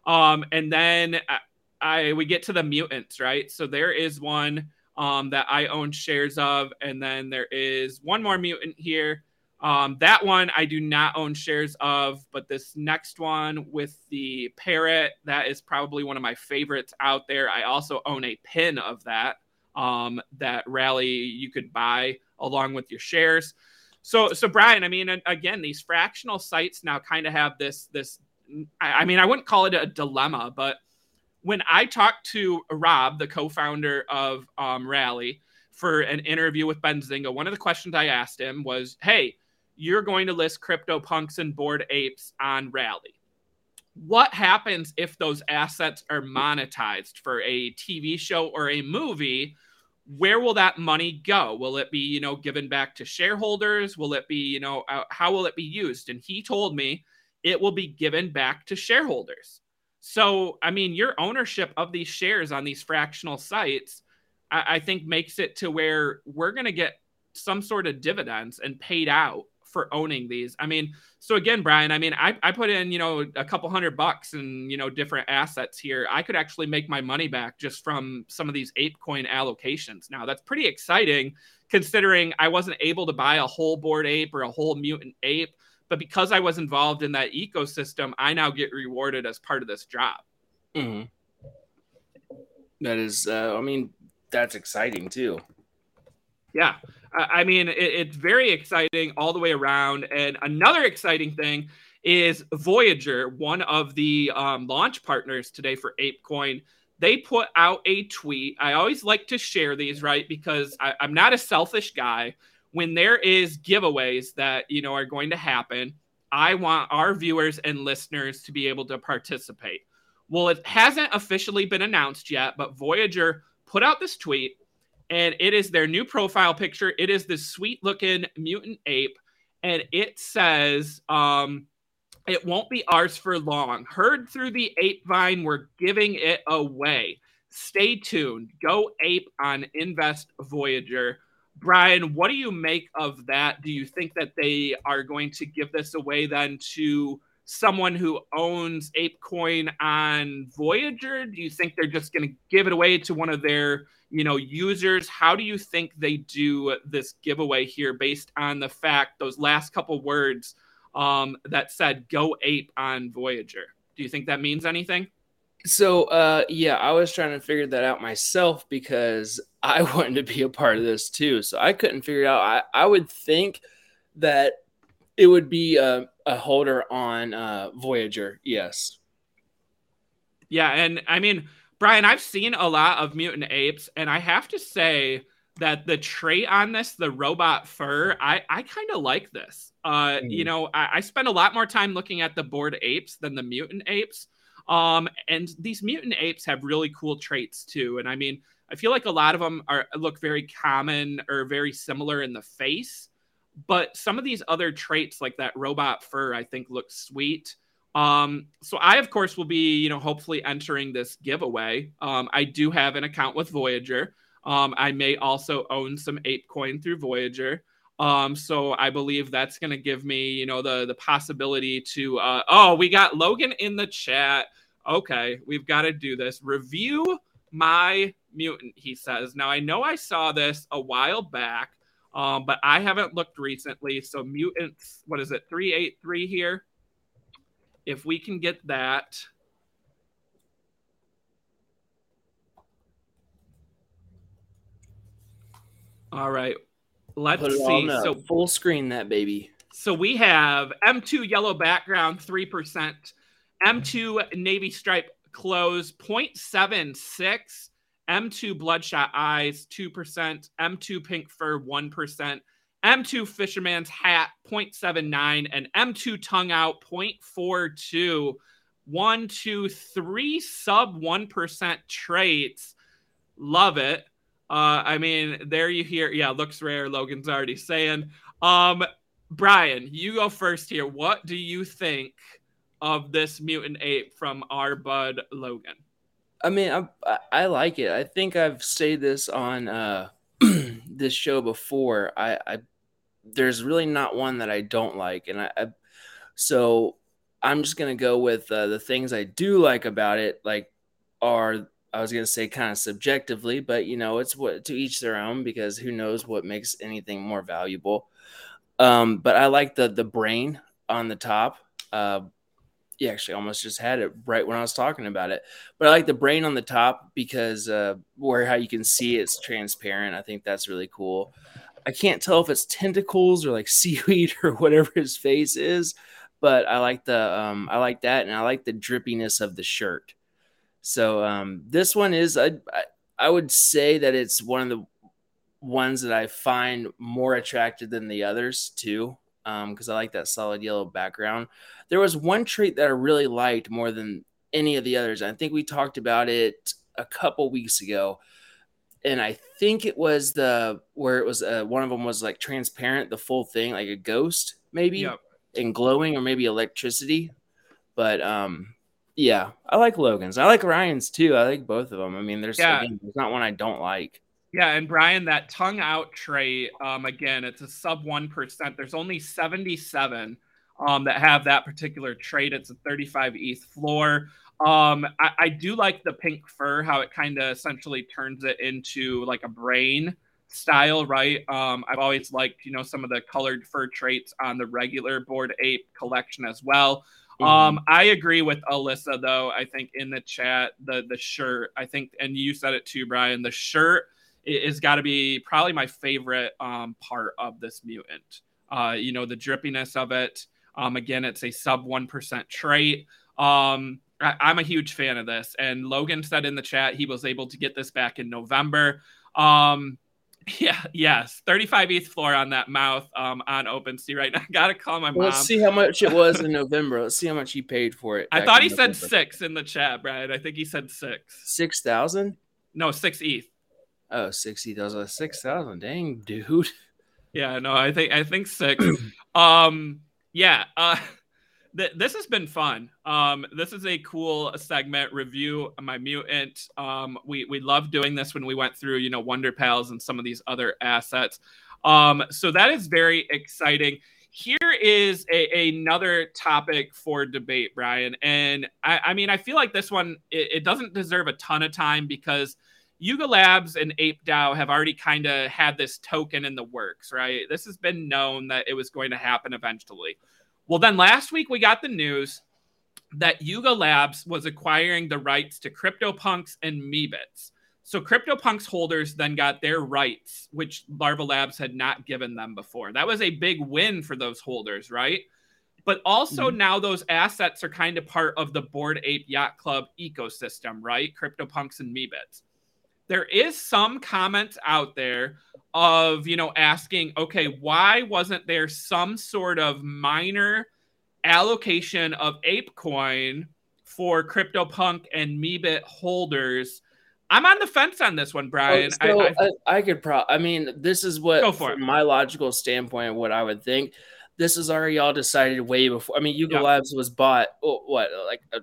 Um, and then I, I, we get to the mutants, right? So there is one um, that I own shares of, and then there is one more mutant here. Um, that one I do not own shares of, but this next one with the parrot, that is probably one of my favorites out there. I also own a pin of that um, that rally you could buy along with your shares. So, so Brian, I mean, again, these fractional sites now kind of have this this. I mean, I wouldn't call it a dilemma, but when I talked to Rob, the co-founder of um, Rally, for an interview with Ben Benzinga, one of the questions I asked him was, "Hey." You're going to list CryptoPunks and Bored Apes on Rally. What happens if those assets are monetized for a TV show or a movie? Where will that money go? Will it be, you know, given back to shareholders? Will it be, you know, uh, how will it be used? And he told me it will be given back to shareholders. So, I mean, your ownership of these shares on these fractional sites, I, I think makes it to where we're going to get some sort of dividends and paid out for owning these. I mean, so again, Brian, I mean, I, I put in, you know, a couple hundred bucks and, you know, different assets here. I could actually make my money back just from some of these ape coin allocations. Now, that's pretty exciting considering I wasn't able to buy a whole bored Ape or a whole mutant ape. But because I was involved in that ecosystem, I now get rewarded as part of this job. Mm-hmm. That is, uh, I mean, that's exciting too. Yeah. I mean, it, it's very exciting all the way around. And another exciting thing is Voyager, one of the um, launch partners today for ApeCoin. They put out a tweet. I always like to share these, right? Because I, I'm not a selfish guy. When there is giveaways that you know are going to happen, I want our viewers and listeners to be able to participate. Well, it hasn't officially been announced yet, but Voyager put out this tweet and it is their new profile picture. It is this sweet looking mutant ape, and it says, um, "It won't be ours for long." Heard through the ape vine, we're giving it away. Stay tuned. Go ape on Invest Voyager. Brian, what do you make of that? Do you think that they are going to give this away then to someone who owns ApeCoin on Voyager? Do you think they're just going to give it away to one of their you know users how do you think they do this giveaway here based on the fact those last couple words um, that said go ape on voyager do you think that means anything So, uh, yeah, I was trying to figure that out myself because I wanted to be a part of this too. So I couldn't figure it out. I, I would think that it would be a, a holder on uh, Voyager. Yes. Yeah. And I mean, Brian, I've seen a lot of mutant apes, and I have to say that the trait on this, the robot fur, I, I kind of like this. Uh, mm. You know, I, I spend a lot more time looking at the bored apes than the mutant apes. Um, and these mutant apes have really cool traits too. And I mean, I feel like a lot of them are look very common or very similar in the face, but some of these other traits, like that robot fur, I think looks sweet. Um, so I, of course, will be, you know, hopefully entering this giveaway. Um, I do have an account with Voyager. Um, I may also own some ape coin through Voyager. Um, so I believe that's going to give me, you know, the the possibility to. Uh, oh, we got Logan in the chat. Okay, we've got to do this. Review my mutant. He says. Now I know I saw this a while back, um, but I haven't looked recently. So mutants, what is it? Three eight three here. If we can get that. All right. Let's see. so full screen that baby. So we have M2 yellow background, 3%, M2 navy stripe clothes, 0.76, M2 bloodshot eyes, 2%, M2 pink fur, 1%, M2 fisherman's hat, 0.79, and M2 tongue out, 0.42. One, two, three sub 1% traits. Love it. Uh, I mean, there you hear, yeah, looks rare. Logan's already saying. Um, Brian, you go first here. What do you think of this mutant ape from our bud Logan? I mean, I, I like it. I think I've said this on uh, this show before. I, I there's really not one that I don't like, and I, I so I'm just gonna go with uh, the things I do like about it. Like, are I was gonna say kind of subjectively, but you know, it's what to each their own because who knows what makes anything more valuable. Um, but I like the the brain on the top. Uh, you actually almost just had it right when I was talking about it. But I like the brain on the top because uh, where how you can see it's transparent. I think that's really cool. I can't tell if it's tentacles or like seaweed or whatever his face is, but I like the um, I like that, and I like the drippiness of the shirt. So um, this one is I, I would say that it's one of the ones that I find more attractive than the others too, because um, I like that solid yellow background. There was one trait that I really liked more than any of the others. I think we talked about it a couple weeks ago, and I think it was the where it was uh, one of them was like transparent, the full thing, like a ghost maybe, yep. and glowing, or maybe electricity. But um, yeah, I like Logan's. I like Ryan's too. I like both of them. I mean, there's yeah. again, there's not one I don't like. Yeah, and Brian, that tongue out trait, um, again, it's a sub one percent. There's only 77 um that have that particular trait. It's a 35 ETH floor. Um, I, I do like the pink fur, how it kind of essentially turns it into like a brain style, right? Um, I've always liked, you know, some of the colored fur traits on the regular bored ape collection as well. Mm-hmm. Um, I agree with Alyssa though. I think in the chat, the the shirt, I think, and you said it too, Brian. The shirt is got to be probably my favorite um, part of this mutant. Uh, you know, the drippiness of it. Um, again, it's a sub one percent trait. Um, I, I'm a huge fan of this, and Logan said in the chat he was able to get this back in November. Um, Yeah, yes. 35 ETH floor on that mouth um, on OpenSea right now. Gotta call my mom. Let's see how much it was in November. Let's see how much he paid for it. I thought he November. said six in the chat, Brad. I think he said six. Six thousand? No, six ETH. Oh, six ETH. I was like, six thousand. Dang, dude. Yeah, no, I think I think six. um, yeah. Uh th- this has been fun. Um, this is a cool segment review my mutant. Um, we we love doing this when we went through you know Wonder Pals and some of these other assets. Um, so that is very exciting. Here is a, another topic for debate, Brian. And I, I mean, I feel like this one it, it doesn't deserve a ton of time because Yuga Labs and Ape DAO have already kind of had this token in the works, right? This has been known that it was going to happen eventually. Well, then last week we got the news that Yuga Labs was acquiring the rights to CryptoPunks and Meebits. So CryptoPunks holders then got their rights, which Larva Labs had not given them before. That was a big win for those holders, right? But also mm-hmm. now those assets are kind of part of the Board Ape Yacht Club ecosystem, right? CryptoPunks and Meebits. There is some comments out there of, you know, asking, okay, why wasn't there some sort of minor allocation of ApeCoin for CryptoPunk and Meebit holders? I'm on the fence on this one, Brian. So I, I, I, could pro. I mean, this is what, from it. my logical standpoint, what I would think. This is already all decided way before. I mean, Yuga yep. Labs was bought oh, what like uh,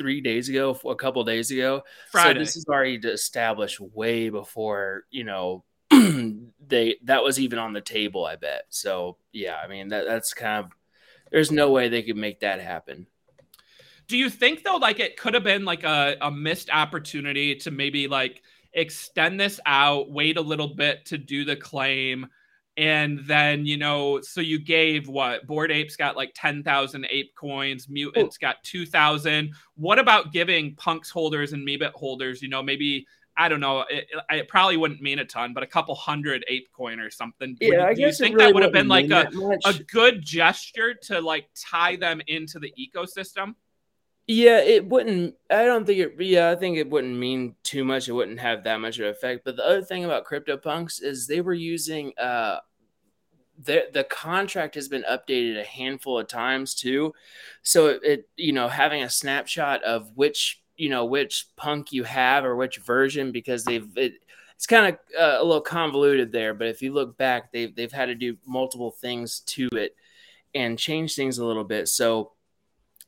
three days ago, a couple days ago. Friday. So this is already established way before you know they that was even on the table. I bet. So yeah, I mean that that's kind of there's no way they could make that happen. Do you think though, like it could have been like a, a missed opportunity to maybe like extend this out, wait a little bit to do the claim, and then you know, so you gave what board Apes got like ten thousand ape coins, mutants oh. got two thousand. What about giving punks holders and meebit holders, you know, maybe I don't know. It, it, probably wouldn't mean a ton, but a couple hundred ape coin or something. Yeah, would, I guess you think really that would have been like a, a good gesture to like tie them into the ecosystem? Yeah, it wouldn't. I don't think it. Yeah, I think it wouldn't mean too much. It wouldn't have that much of an effect. But the other thing about CryptoPunks is they were using. uh the the contract has been updated a handful of times too, so it, it you know having a snapshot of which you know which punk you have or which version because they've it, it's kind of uh, a little convoluted there. But if you look back, they've they've had to do multiple things to it and change things a little bit. So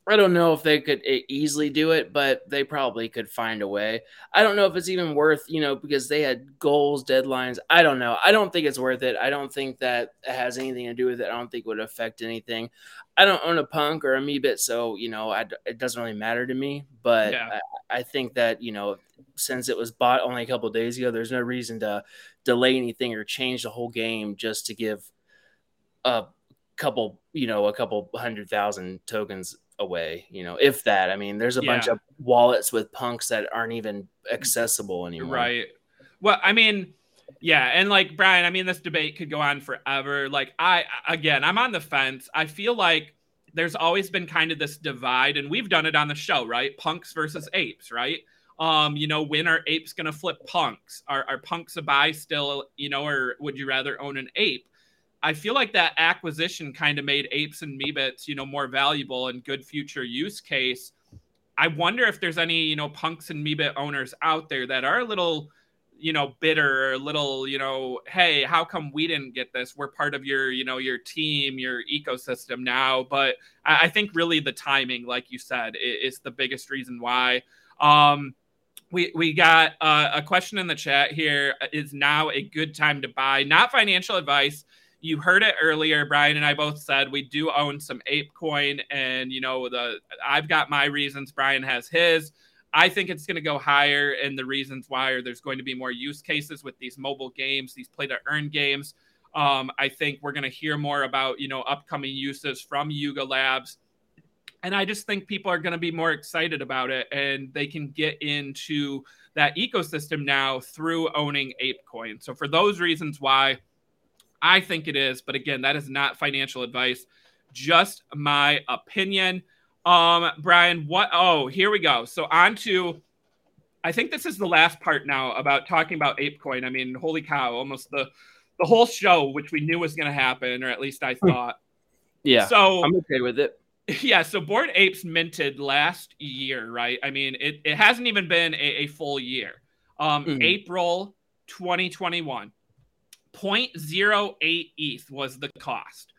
I don't know if they could easily do it, but they probably could find a way. I don't know if it's even worth, you know, because they had goals, deadlines. I don't know. I don't think it's worth it. I don't think that it has anything to do with it. I don't think it would affect anything. I don't own a punk or a Meebit, so, you know, I, it doesn't really matter to me. But yeah. I, I, think that, you know, since it was bought only a couple days ago, there's no reason to delay anything or change the whole game just to give a couple, you know, a couple hundred thousand tokens away, you know, if that. I mean, there's a yeah. bunch of wallets with punks that aren't even accessible anymore. Right. Well, I mean, yeah, and like Brian, I mean, this debate could go on forever. Like, I again, I'm on the fence. I feel like there's always been kind of this divide, and we've done it on the show, right? Punks versus apes, right? Um, you know, when are apes gonna flip punks? Are are punks a buy still, you know, or would you rather own an ape? I feel like that acquisition kind of made apes and meebits, you know, more valuable and good future use case. I wonder if there's any, you know, punks and meebit owners out there that are a little, you know, bitter or a little, you know, hey, how come we didn't get this? We're part of your, you know, your team, your ecosystem now. But I think really the timing, like you said, is the biggest reason why. Um, we, we got uh, a question in the chat here. Is now a good time to buy? Not financial advice you heard it earlier. Brian and I both said we do own some ApeCoin, and you know the I've got my reasons. Brian has his. I think it's going to go higher, and the reasons why are there's going to be more use cases with these mobile games, these play to earn games. Um, I think we're going to hear more about you know upcoming uses from Yuga Labs, and I just think people are going to be more excited about it, and they can get into that ecosystem now through owning ApeCoin. So for those reasons why I think it is, but again, that is not financial advice, just my opinion. Um, Brian, what? Oh, here we go. So on to, I think this is the last part now about talking about ApeCoin. I mean, holy cow, almost the the whole show, which we knew was going to happen, or at least I hmm. thought. Yeah. So I'm okay with it. Yeah. So Bored Apes minted last year, right? I mean, it, it hasn't even been a, a full year. Um, mm-hmm. April 2021. 0.08 ETH was the cost.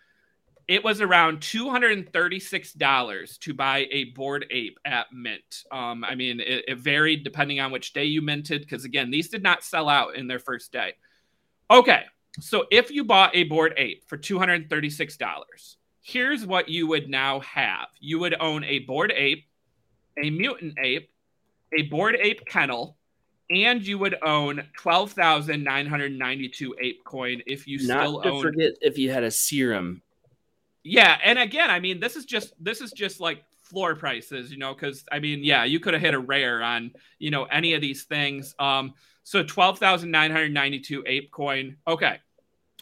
It was around $236 to buy a bored Ape at Mint. Um, I mean, it, it varied depending on which day you minted, because again, these did not sell out in their first day. Okay, so if you bought a bored Ape for $236, here's what you would now have you would own a bored Ape, a Mutant Ape, a bored Ape Kennel, and you would own 12,992 ape coin if you Not still to own forget if you had a serum. Yeah, and again, I mean this is just this is just like floor prices, you know, because I mean, yeah, you could have hit a rare on, you know, any of these things. Um, so 12,992 ape coin. Okay.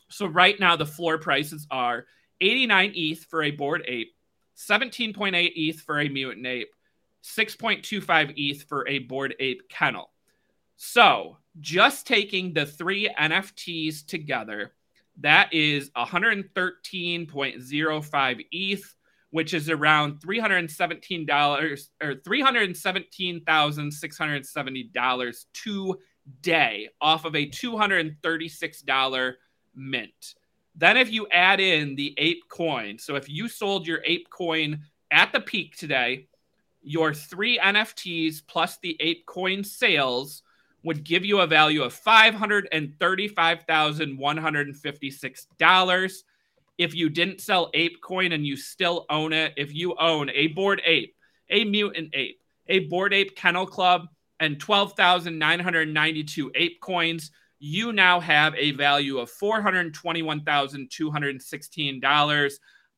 So right now the floor prices are 89 ETH for a bored ape, 17.8 ETH for a mutant ape, 6.25 ETH for a bored ape kennel. So just taking the three NFTs together, that is 113.05 ETH, which is around $317 or $317,670 today off of a $236 mint. Then, if you add in the ape coin, so if you sold your ape coin at the peak today, your three NFTs plus the ape coin sales would give you a value of $535,156. If you didn't sell ape coin and you still own it, if you own a bored ape, a mutant ape, a bored ape kennel club, and 12,992 ape coins, you now have a value of $421,216.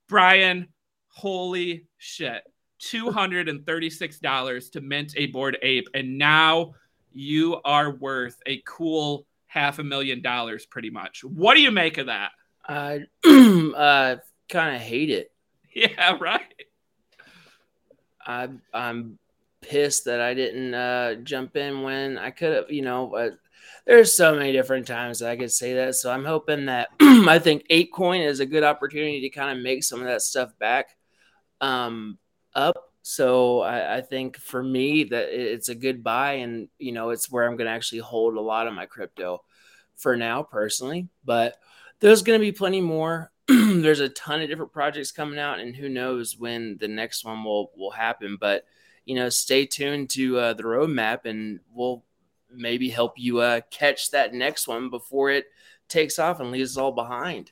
Brian, holy shit. $236 to mint a bored ape. And now you are worth a cool half a million dollars, pretty much. What do you make of that? I uh, kind of hate it. Yeah, right. I, I'm pissed that I didn't uh, jump in when I could have, you know, uh, there's so many different times I could say that. So I'm hoping that I think ApeCoin is a good opportunity to kind of make some of that stuff back um, up. So I, I, think for me that it's a good buy, and you know it's where I'm going to actually hold a lot of my crypto for now personally. But there's going to be plenty more. there's a ton of different projects coming out, and who knows when the next one will will happen. But you know, stay tuned to uh, the roadmap, and we'll maybe help you uh, catch that next one before it takes off and leaves us all behind.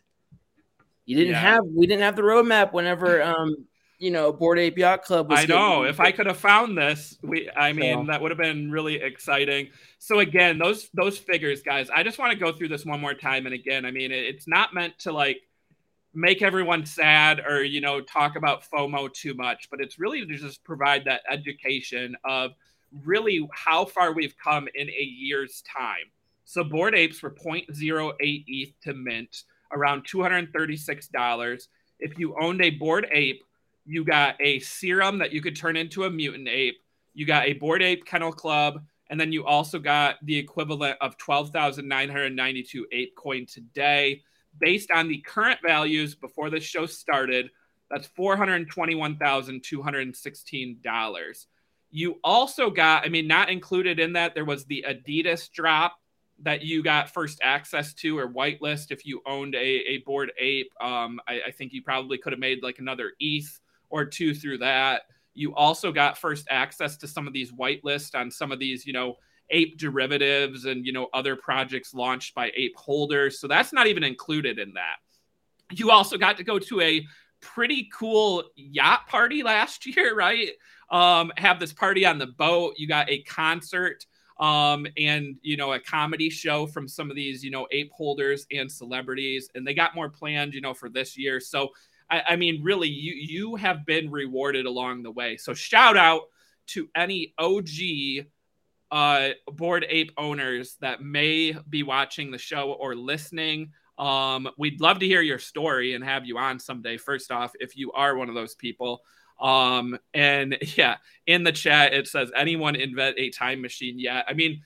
You didn't yeah. have we didn't have the roadmap whenever um you know Bored Ape Yacht Club was. I know. If I could have found this, we I mean so. that would have been really exciting. So again, those those figures, guys. I just want to go through this one more time. And again, I mean, it's not meant to like make everyone sad or you know talk about FOMO too much, but it's really to just provide that education of really how far we've come in a year's time. So bored apes were 0.08 ETH to mint, around $236. If you owned a bored ape, you got a serum that you could turn into a mutant ape. You got a bored ape kennel club, and then you also got the equivalent of 12,992 ape coin today. Based on the current values before the show started, that's $421,216. You also got, I mean, not included in that, there was the Adidas drop that you got first access to or whitelist if you owned a, a bored ape. Um, I, I think you probably could have made like another ETH or two through that. You also got first access to some of these whitelist on some of these, you know, ape derivatives and, you know, other projects launched by ape holders. So that's not even included in that. You also got to go to a pretty cool yacht party last year, right? um, have this party on the boat. You got a concert um, and you know a comedy show from some of these you know ape holders and celebrities, and they got more planned you know for this year. So I, I mean, really, you you have been rewarded along the way. So shout out to any OG uh, bored ape owners that may be watching the show or listening. Um, we'd love to hear your story and have you on someday. First off, if you are one of those people. Um, and yeah, in the chat it says anyone invent a time machine yet? I mean,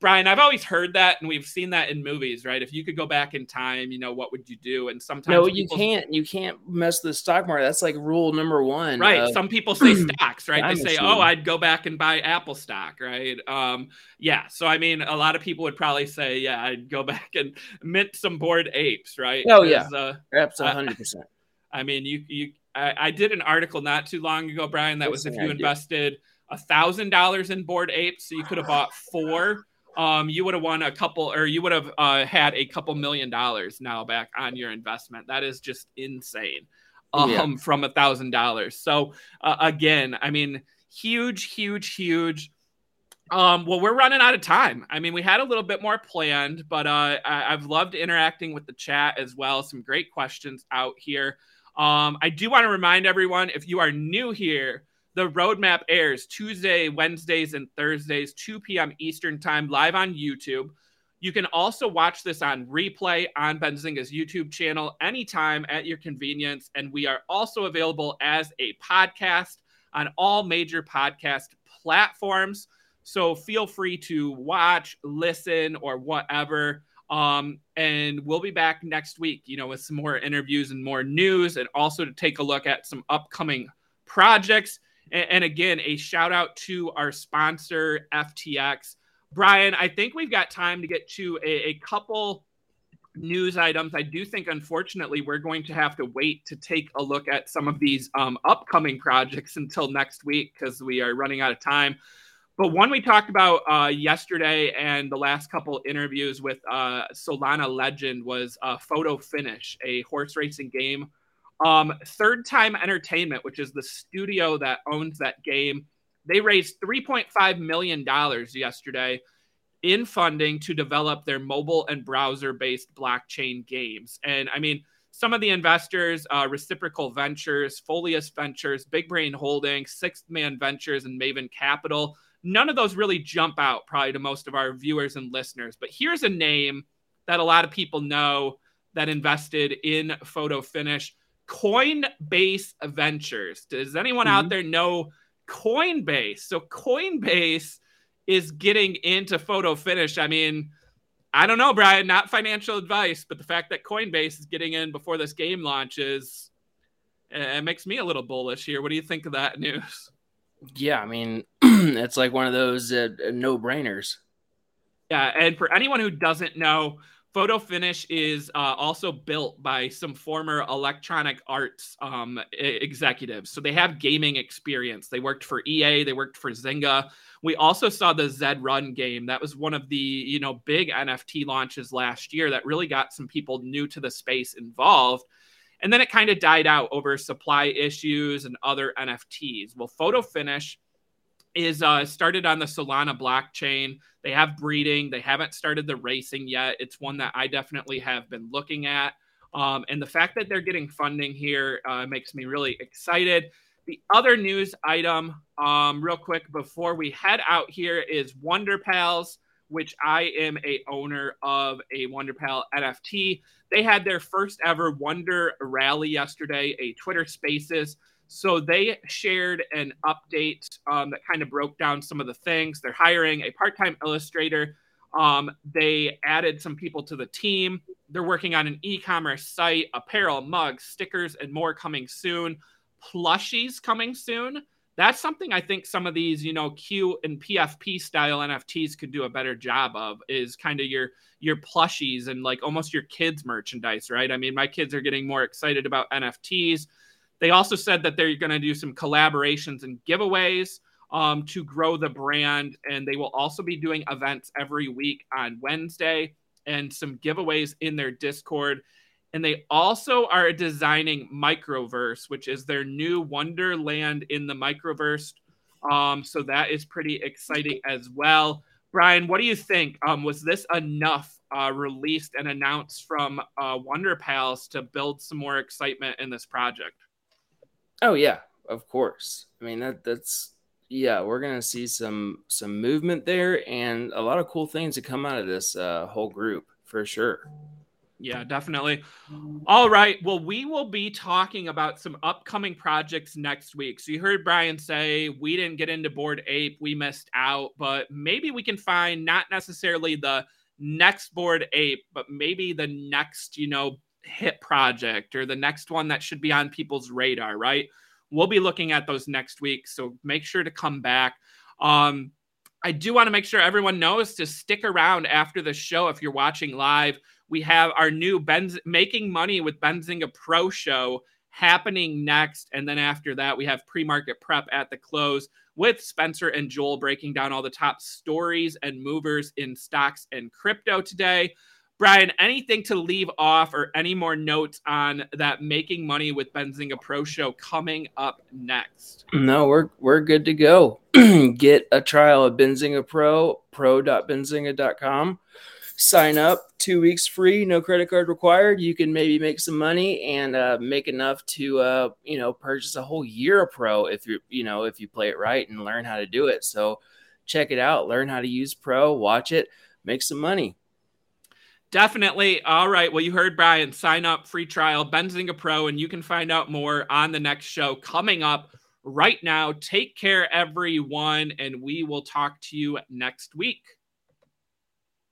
Brian, I've always heard that, and we've seen that in movies, right? If you could go back in time, you know, what would you do? And sometimes no, you can't. You can't mess with the stock market. That's like rule number one. Right. Uh, Some people say stocks, right? They say, "Oh, I'd go back and buy Apple stock," right? Um, yeah. So I mean, a lot of people would probably say, "Yeah, I'd go back and mint some bored apes," right? Oh yeah, uh, perhaps hundred percent. I mean, you you I, I, did an article not too long ago, Brian, that was if you invested a thousand dollars in bored apes, so you could have bought four. Um, you would have won a couple, or you would have uh, had a couple million dollars now back on your investment. That is just insane. Um, yeah. from a thousand dollars. So uh, again, I mean, huge, huge, huge. Um, well, we're running out of time. I mean, we had a little bit more planned, but uh, I- I've loved interacting with the chat as well. Some great questions out here. Um, I do want to remind everyone if you are new here, The roadmap airs Tuesday, Wednesdays, and Thursdays, 2 p.m. Eastern Time, live on YouTube. You can also watch this on replay on Benzinga's YouTube channel anytime at your convenience. And we are also available as a podcast on all major podcast platforms. So feel free to watch, listen, or whatever. Um, and we'll be back next week, you know, with some more interviews and more news, and also to take a look at some upcoming projects. And, again, a shout out to our sponsor, FTX. Brian, I think we've got time to get to a, a couple news items. I do think, unfortunately, we're going to have to wait to take a look at some of these um, upcoming projects until next week because we are running out of time. But one we talked about uh, yesterday and the last couple interviews with uh, Solana Legend was uh, Photo Finish, a horse racing game. Um, Third Time Entertainment, which is the studio that owns that game, they raised $3.5 million yesterday in funding to develop their mobile and browser based blockchain games. And I mean, some of the investors, uh, Reciprocal Ventures, Folius Ventures, Big Brain Holdings, Sixth Man Ventures, and Maven Capital none of those really jump out probably to most of our viewers and listeners. But here's a name that a lot of people know that invested in Photo Finish Coinbase Ventures. Does anyone mm-hmm. out there know Coinbase? So, Coinbase is getting into Photo Finish. I mean, I don't know, Brian, not financial advice, but the fact that Coinbase is getting in before this game launches, it makes me a little bullish here. What do you think of that news? Yeah, I mean, it's like one of those uh, no brainers. Yeah, and for anyone who doesn't know, Photo Finish is uh, also built by some former Electronic Arts um, executives. So they have gaming experience. They worked for EA, they worked for Zynga. We also saw the Zed Run game. That was one of the you know big NFT launches last year that really got some people new to the space involved. And then it kind of died out over supply issues and other NFTs. Well, Photo Finish is uh, started on the Solana blockchain. They have breeding. They haven't started the racing yet. It's one that I definitely have been looking at. Um, and the fact that they're getting funding here uh, makes me really excited. The other news item, um, real quick before we head out here, is Wonder Pals, which I am a owner of a Wonder Pal NFT. They had their first ever Wonder Rally yesterday, a Twitter Spaces. So they shared an update um, that kind of broke down some of the things. They're hiring a part time illustrator. Um, they added some people to the team. They're working on an e commerce site, apparel, mugs, stickers, and more coming soon. Plushies coming soon. That's something I think some of these, you know, Q and PFP style NFTs could do a better job of is kind of your your plushies and like almost your kids merchandise, right? I mean, my kids are getting more excited about NFTs they also said that they're going to do some collaborations and giveaways um, to grow the brand. And they will also be doing events every week on Wednesday and some giveaways in their Discord. And they also are designing Microverse, which is their new Wonderland in the Microverse. Um, so that is pretty exciting as well. Brian, what do you think? Um, was this enough uh, released and announced from uh, Wonder Pals to build some more excitement in this project? Oh yeah, of course. I mean that that's yeah, we're gonna see some some movement there and a lot of cool things to come out of this uh, whole group for sure. Yeah, definitely. All right. Well, we will be talking about some upcoming projects next week. So you heard Brian say we didn't get into Bored Ape, we missed out, but maybe we can find not necessarily the next Bored Ape, but maybe the next, you know, hit project or the next one that should be on people's radar, right? We'll be looking at those next week. So make sure to come back. Um, I do want to make sure everyone knows to stick around after the show if you're watching live. We have our new Benz Making Money with Benzinga Pro show happening next. And then after that, we have pre market prep at the close with Spencer and Joel breaking down all the top stories and movers in stocks and crypto today. Brian, anything to leave off or any more notes on that making money with Benzinga Pro show coming up next? No, we're we're good to go. Get a trial of Benzinga Pro, pro.benzinga.com. sign up two weeks free no credit card required you can maybe make some money and uh, make enough to uh, you know purchase a whole year of pro if you you know if you play it right and learn how to do it so check it out learn how to use pro watch it make some money Definitely. All right. Well, you heard Brian sign up free trial Benzinga Pro, and you can find out more on the next show coming up right now. Take care, everyone, and we will talk to you next week.